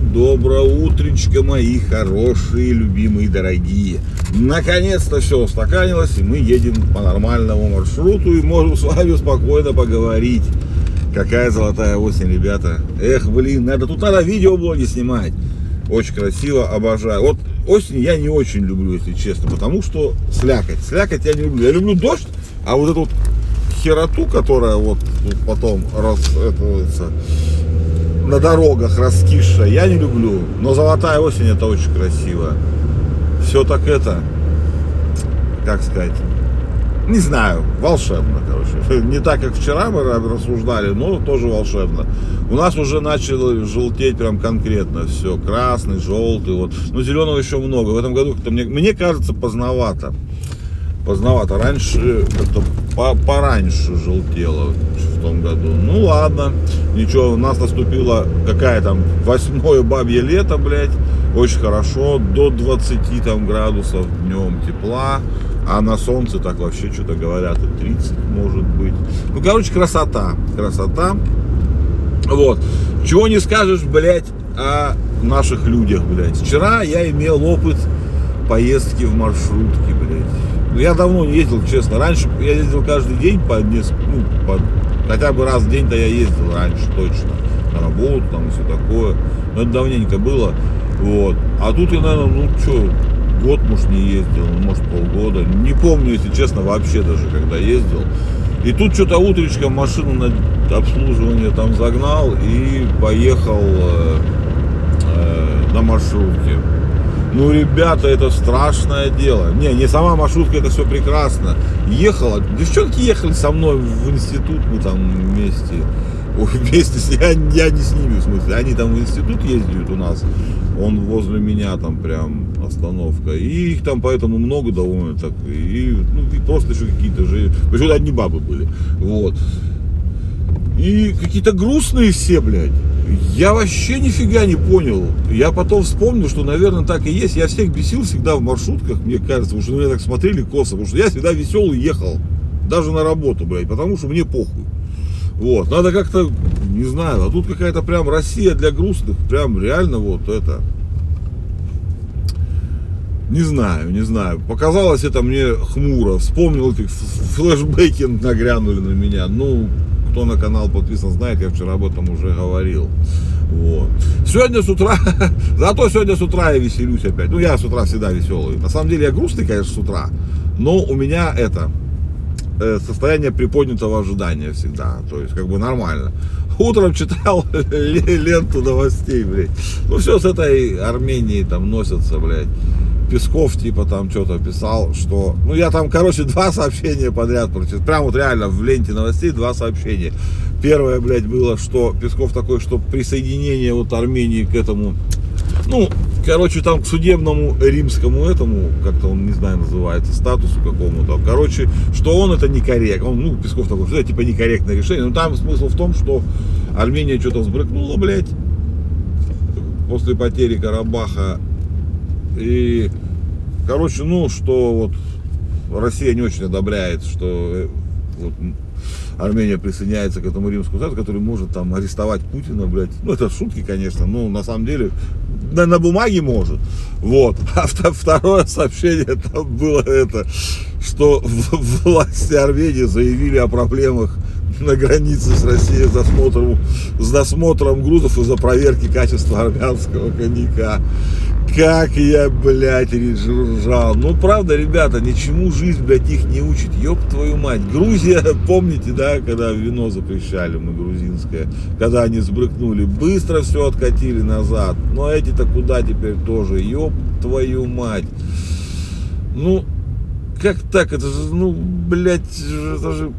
доброе утречко, мои хорошие, любимые, дорогие. Наконец-то все устаканилось, и мы едем по нормальному маршруту и можем с вами спокойно поговорить. Какая золотая осень, ребята. Эх, блин, надо тут надо видеоблоги снимать. Очень красиво, обожаю. Вот осень я не очень люблю, если честно, потому что слякоть. Слякоть я не люблю. Я люблю дождь, а вот эту вот хероту, которая вот тут потом раз, это, на дорогах раскисшая, я не люблю. Но золотая осень это очень красиво. Все так это, как сказать, не знаю, волшебно, короче. Не так, как вчера мы рассуждали, но тоже волшебно. У нас уже начало желтеть прям конкретно все. Красный, желтый, вот. Но зеленого еще много. В этом году мне, мне кажется поздновато. Поздновато. Раньше как-то по пораньше желтело в том году. Ну ладно, ничего, у нас наступило какая там восьмое бабье лето, блядь. Очень хорошо, до 20 там градусов днем тепла. А на солнце так вообще что-то говорят, и 30 может быть. Ну, короче, красота. Красота. Вот. Чего не скажешь, блядь, о наших людях, блядь. Вчера я имел опыт поездки в маршрутке, блядь. Ну, я давно не ездил, честно. Раньше я ездил каждый день по несколько, ну, по, хотя бы раз в день-то я ездил раньше, точно. На работу там и все такое. Но это давненько было. Вот. А тут я, наверное, ну что, год, может, не ездил, может, полгода. Не помню, если честно, вообще даже, когда ездил. И тут что-то утречком машину на обслуживание там загнал и поехал э, э, на маршрутке. Ну, ребята, это страшное дело. Не, не сама маршрутка, это все прекрасно. Ехала, девчонки ехали со мной в институт, мы там вместе. Вместе с я, я не с ними, в смысле. Они там в институт ездят у нас. Он возле меня там прям остановка. И их там поэтому много довольно так. И ну, просто еще какие-то же. Почему-то одни бабы были. Вот. И какие-то грустные все, блядь. Я вообще нифига не понял. Я потом вспомнил, что, наверное, так и есть. Я всех бесил всегда в маршрутках, мне кажется, потому что на меня так смотрели косо, потому что я всегда веселый ехал. Даже на работу, блядь, потому что мне похуй. Вот, надо как-то, не знаю, а тут какая-то прям Россия для грустных, прям реально вот это. Не знаю, не знаю. Показалось это мне хмуро. Вспомнил эти флешбеки нагрянули на меня. Ну, кто на канал подписан, знает, я вчера об этом уже говорил. Вот. Сегодня с утра, зато сегодня с утра я веселюсь опять. Ну, я с утра всегда веселый. На самом деле я грустный, конечно, с утра. Но у меня это, Э, состояние приподнятого ожидания всегда. То есть, как бы нормально. Утром читал ленту новостей, блядь. Ну, все с этой Арменией там носятся, блядь. Песков типа там что-то писал, что... Ну, я там, короче, два сообщения подряд прочитал. Прям вот реально в ленте новостей два сообщения. Первое, блядь, было, что Песков такой, что присоединение вот Армении к этому ну, короче, там к судебному римскому этому, как-то он, не знаю, называется, статусу какому-то. Короче, что он это некорректно. Он, ну, Песков такой, что это типа некорректное решение. Но там смысл в том, что Армения что-то взбрыкнула, блядь, после потери Карабаха. И, короче, ну, что вот Россия не очень одобряет, что э, вот, Армения присоединяется к этому римскому статусу, который может там арестовать Путина, блядь. Ну, это шутки, конечно, но на самом деле на, на бумаге может. Вот. А второе сообщение там было это, что власти Армении заявили о проблемах на границе с Россией с досмотром, с досмотром грузов из-за проверки качества армянского коньяка. Как я, блядь, ржал. Ну, правда, ребята, ничему жизнь, блядь, их не учит. Ёб твою мать. Грузия, помните, да, когда вино запрещали мы грузинское, когда они сбрыкнули, быстро все откатили назад. А эти-то куда теперь тоже? Ёб твою мать. Ну, как так? Это же, ну, блядь, это же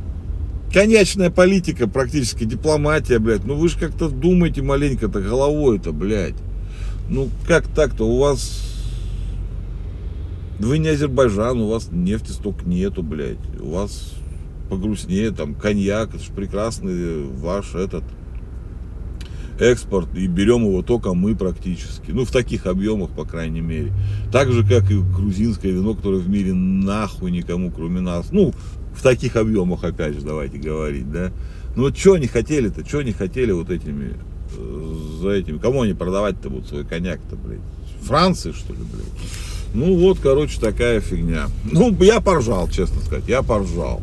конечная политика практически, дипломатия, блядь. Ну, вы же как-то думаете маленько-то головой-то, блядь. Ну, как так-то? У вас... Вы не Азербайджан, у вас нефти столько нету, блядь. У вас погрустнее, там, коньяк, это же прекрасный ваш этот экспорт, и берем его только мы практически. Ну, в таких объемах, по крайней мере. Так же, как и грузинское вино, которое в мире нахуй никому, кроме нас. Ну, в таких объемах, опять же, давайте говорить, да. Ну, вот что они хотели-то, что они хотели вот этими за этим. Кому они продавать-то будут свой коньяк-то, блядь? Франции, что ли, блядь? Ну вот, короче, такая фигня. Ну, я поржал, честно сказать, я поржал.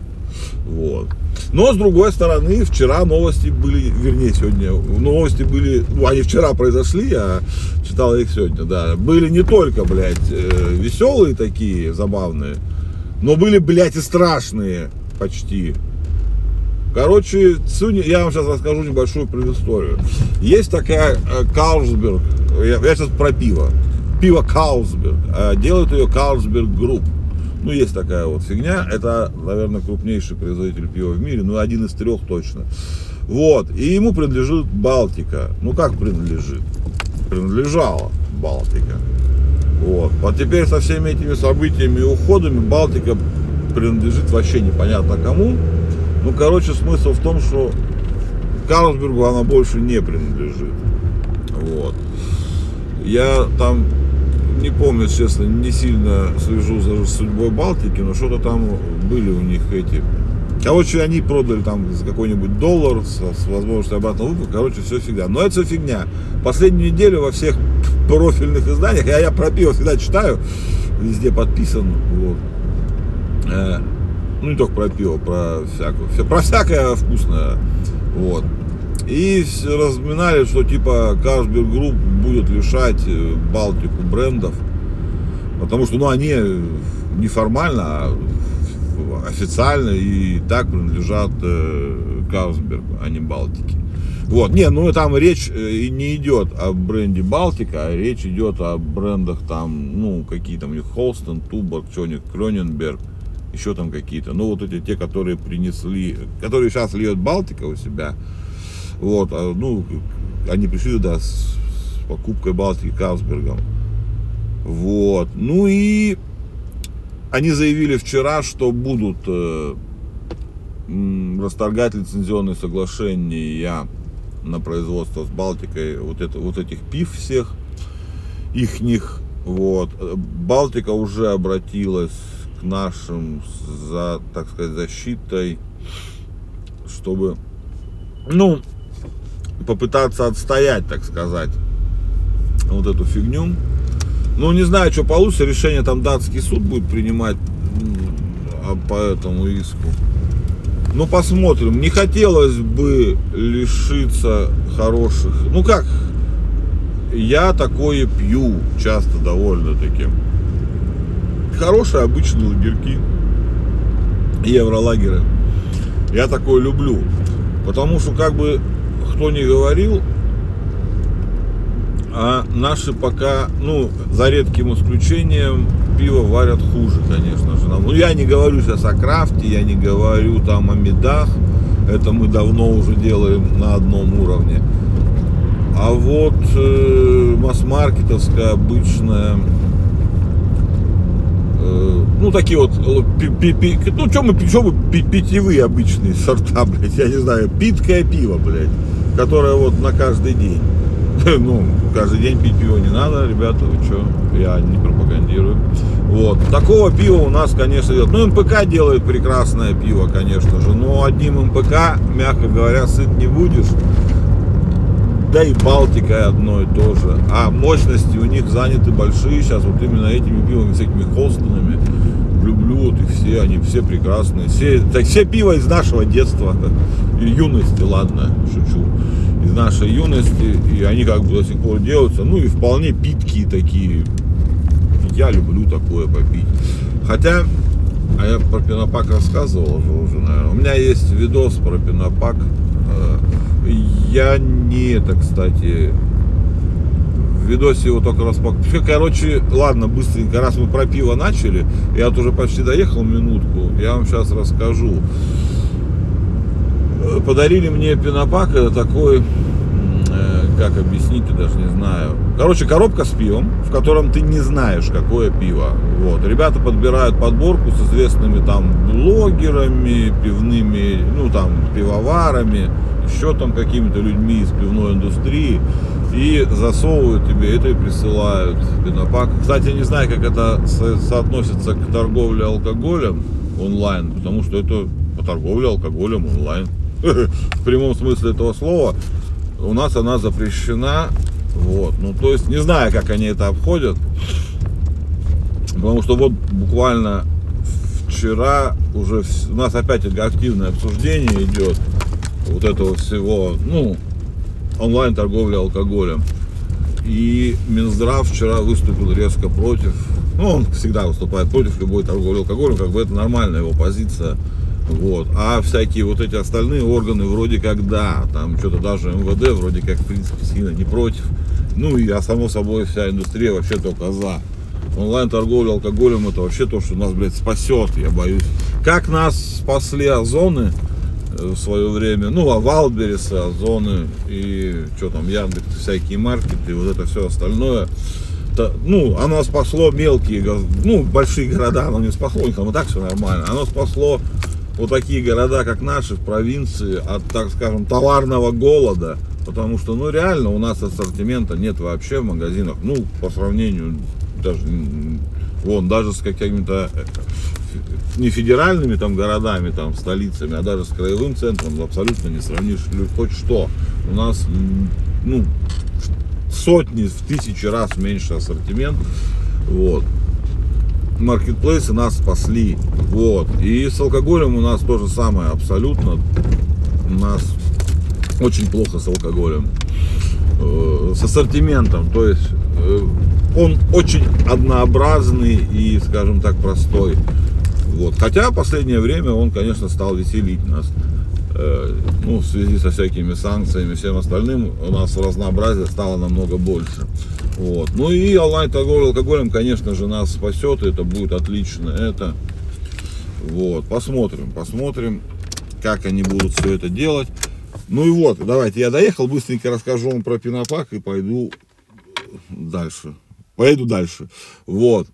Вот. Но, с другой стороны, вчера новости были, вернее, сегодня, новости были, ну, они вчера произошли, я читал их сегодня, да, были не только, блядь, э, веселые такие, забавные, но были, блядь, и страшные почти. Короче, я вам сейчас расскажу небольшую предысторию. Есть такая э, Карлсберг, я, я сейчас про пиво, пиво Carlsberg, э, делают ее Carlsberg Group. Ну, есть такая вот фигня. Это, наверное, крупнейший производитель пива в мире, ну, один из трех точно. Вот. И ему принадлежит Балтика. Ну, как принадлежит? Принадлежала Балтика. Вот. А теперь со всеми этими событиями и уходами Балтика принадлежит вообще непонятно кому. Ну, короче, смысл в том, что Карлсбергу она больше не принадлежит. Вот. Я там не помню, честно, не сильно слежу за судьбой Балтики, но что-то там были у них эти. Короче, они продали там за какой-нибудь доллар с, с возможностью обратного выкупа. Короче, все фигня. Но это все фигня. Последнюю неделю во всех профильных изданиях, я, я про пиво всегда читаю, везде подписан. Вот. Э, ну, не только про пиво, про всякое. Все, про всякое вкусное. Вот. И разминали, что типа Carlsberg Group будет лишать э, Балтику брендов. Потому что ну, они неформально, а официально и так принадлежат э, Карлсбергу, а не Балтике. Вот, не, ну там речь э, не идет о бренде Балтика, а речь идет о брендах там, ну, какие там у них Холстон, Туборг, что у них, еще там какие-то. Ну, вот эти те, которые принесли, которые сейчас льет Балтика у себя, вот, а, ну, они пришли туда с, с покупкой Балтики Карлсбергом. Вот. Ну и они заявили вчера, что будут э, расторгать лицензионные соглашения на производство с Балтикой вот, это, вот этих пив всех, их них. Вот. Балтика уже обратилась к нашим за, так сказать, защитой, чтобы, ну, попытаться отстоять, так сказать, вот эту фигню. Ну, не знаю, что получится. Решение там датский суд будет принимать а по этому иску. Ну, посмотрим. Не хотелось бы лишиться хороших... Ну, как? Я такое пью часто довольно-таки. Хорошие обычные лагерки. Евролагеры. Я такое люблю. Потому что, как бы, кто не говорил, а наши пока, ну, за редким исключением, пиво варят хуже, конечно же. Ну, я не говорю сейчас о крафте, я не говорю там о медах. Это мы давно уже делаем на одном уровне. А вот э, масс-маркетовская обычная, ну такие вот, пи, пи, пи, ну что мы, что мы пи, питьевые обычные сорта, блядь, я не знаю, питкое пиво, блядь, которое вот на каждый день. ну, каждый день пить пиво не надо, ребята, вы что, я не пропагандирую. Вот, такого пива у нас, конечно, идет. Ну, МПК делает прекрасное пиво, конечно же, но одним МПК, мягко говоря, сыт не будешь. Да и Балтика одно и то же. А мощности у них заняты большие сейчас вот именно этими пивами, всякими холстонами. Люблю вот их все, они все прекрасные. Все, так, все пиво из нашего детства и юности, ладно, шучу из нашей юности, и они как бы до сих пор делаются, ну и вполне питкие такие. Я люблю такое попить. Хотя, а я про пинопак рассказывал уже, уже, наверное. У меня есть видос про пинопак. Э, я не это, кстати, в видосе его только распаковал. Короче, ладно, быстренько, раз мы про пиво начали, я вот уже почти доехал минутку, я вам сейчас расскажу подарили мне пинопак, это такой, э, как объяснить, я даже не знаю. Короче, коробка с пивом, в котором ты не знаешь, какое пиво. Вот. Ребята подбирают подборку с известными там блогерами, пивными, ну там, пивоварами, еще там какими-то людьми из пивной индустрии и засовывают тебе это и присылают пинопак. Кстати, не знаю, как это со- соотносится к торговле алкоголем онлайн, потому что это по торговле алкоголем онлайн в прямом смысле этого слова. У нас она запрещена. Вот. Ну, то есть, не знаю, как они это обходят. Потому что вот буквально вчера уже у нас опять активное обсуждение идет вот этого всего, ну, онлайн-торговли алкоголем. И Минздрав вчера выступил резко против. Ну, он всегда выступает против любой торговли алкоголем, как бы это нормальная его позиция. Вот. А всякие вот эти остальные органы вроде как да, там что-то даже МВД вроде как в принципе сильно не против. Ну и а само собой вся индустрия вообще только за. Онлайн-торговля алкоголем это вообще то, что нас, блядь, спасет, я боюсь. Как нас спасли озоны э, в свое время, ну, а Wildberries, Озоны и что там, Яндекс, всякие маркеты вот это все остальное. То, ну, оно спасло мелкие, ну, большие города, оно не спасло, у них там и так все нормально. Оно спасло вот такие города, как наши, в провинции, от, так скажем, товарного голода. Потому что, ну, реально у нас ассортимента нет вообще в магазинах. Ну, по сравнению даже, вон, даже с какими-то э, не федеральными там городами, там, столицами, а даже с краевым центром абсолютно не сравнишь хоть что. У нас, ну, сотни, в тысячи раз меньше ассортимент. Вот. Маркетплейсы нас спасли. Вот. И с алкоголем у нас то же самое абсолютно. У нас очень плохо с алкоголем. Э, с ассортиментом. То есть э, он очень однообразный и, скажем так, простой. Вот. Хотя в последнее время он, конечно, стал веселить нас. Э, ну, в связи со всякими санкциями и всем остальным, у нас разнообразие стало намного больше. Вот. Ну и онлайн-торговля алкоголем, конечно же, нас спасет, это будет отлично. Это вот, посмотрим, посмотрим, как они будут все это делать. Ну и вот, давайте, я доехал, быстренько расскажу вам про пинопак и пойду дальше. Поеду дальше. Вот.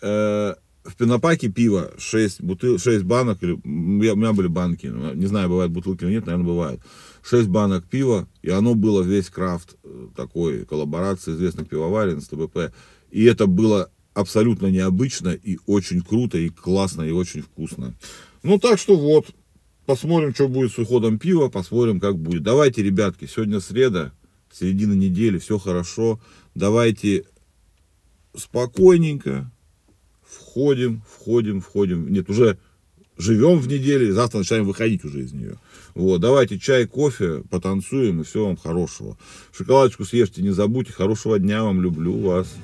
Э, в пенопаке пиво 6, бутыл, 6 банок, или, у меня были банки, не знаю, бывают бутылки или нет, наверное, бывает. 6 банок пива, и оно было весь крафт э, такой коллаборации известных пивоварен с ТБП. И это было абсолютно необычно и очень круто, и классно, и очень вкусно. Ну, так что вот, посмотрим, что будет с уходом пива, посмотрим, как будет. Давайте, ребятки, сегодня среда, середина недели, все хорошо. Давайте спокойненько, входим, входим, входим. Нет, уже живем в неделе, завтра начинаем выходить уже из нее. Вот, давайте чай, кофе, потанцуем, и всего вам хорошего. Шоколадочку съешьте, не забудьте. Хорошего дня вам, люблю вас.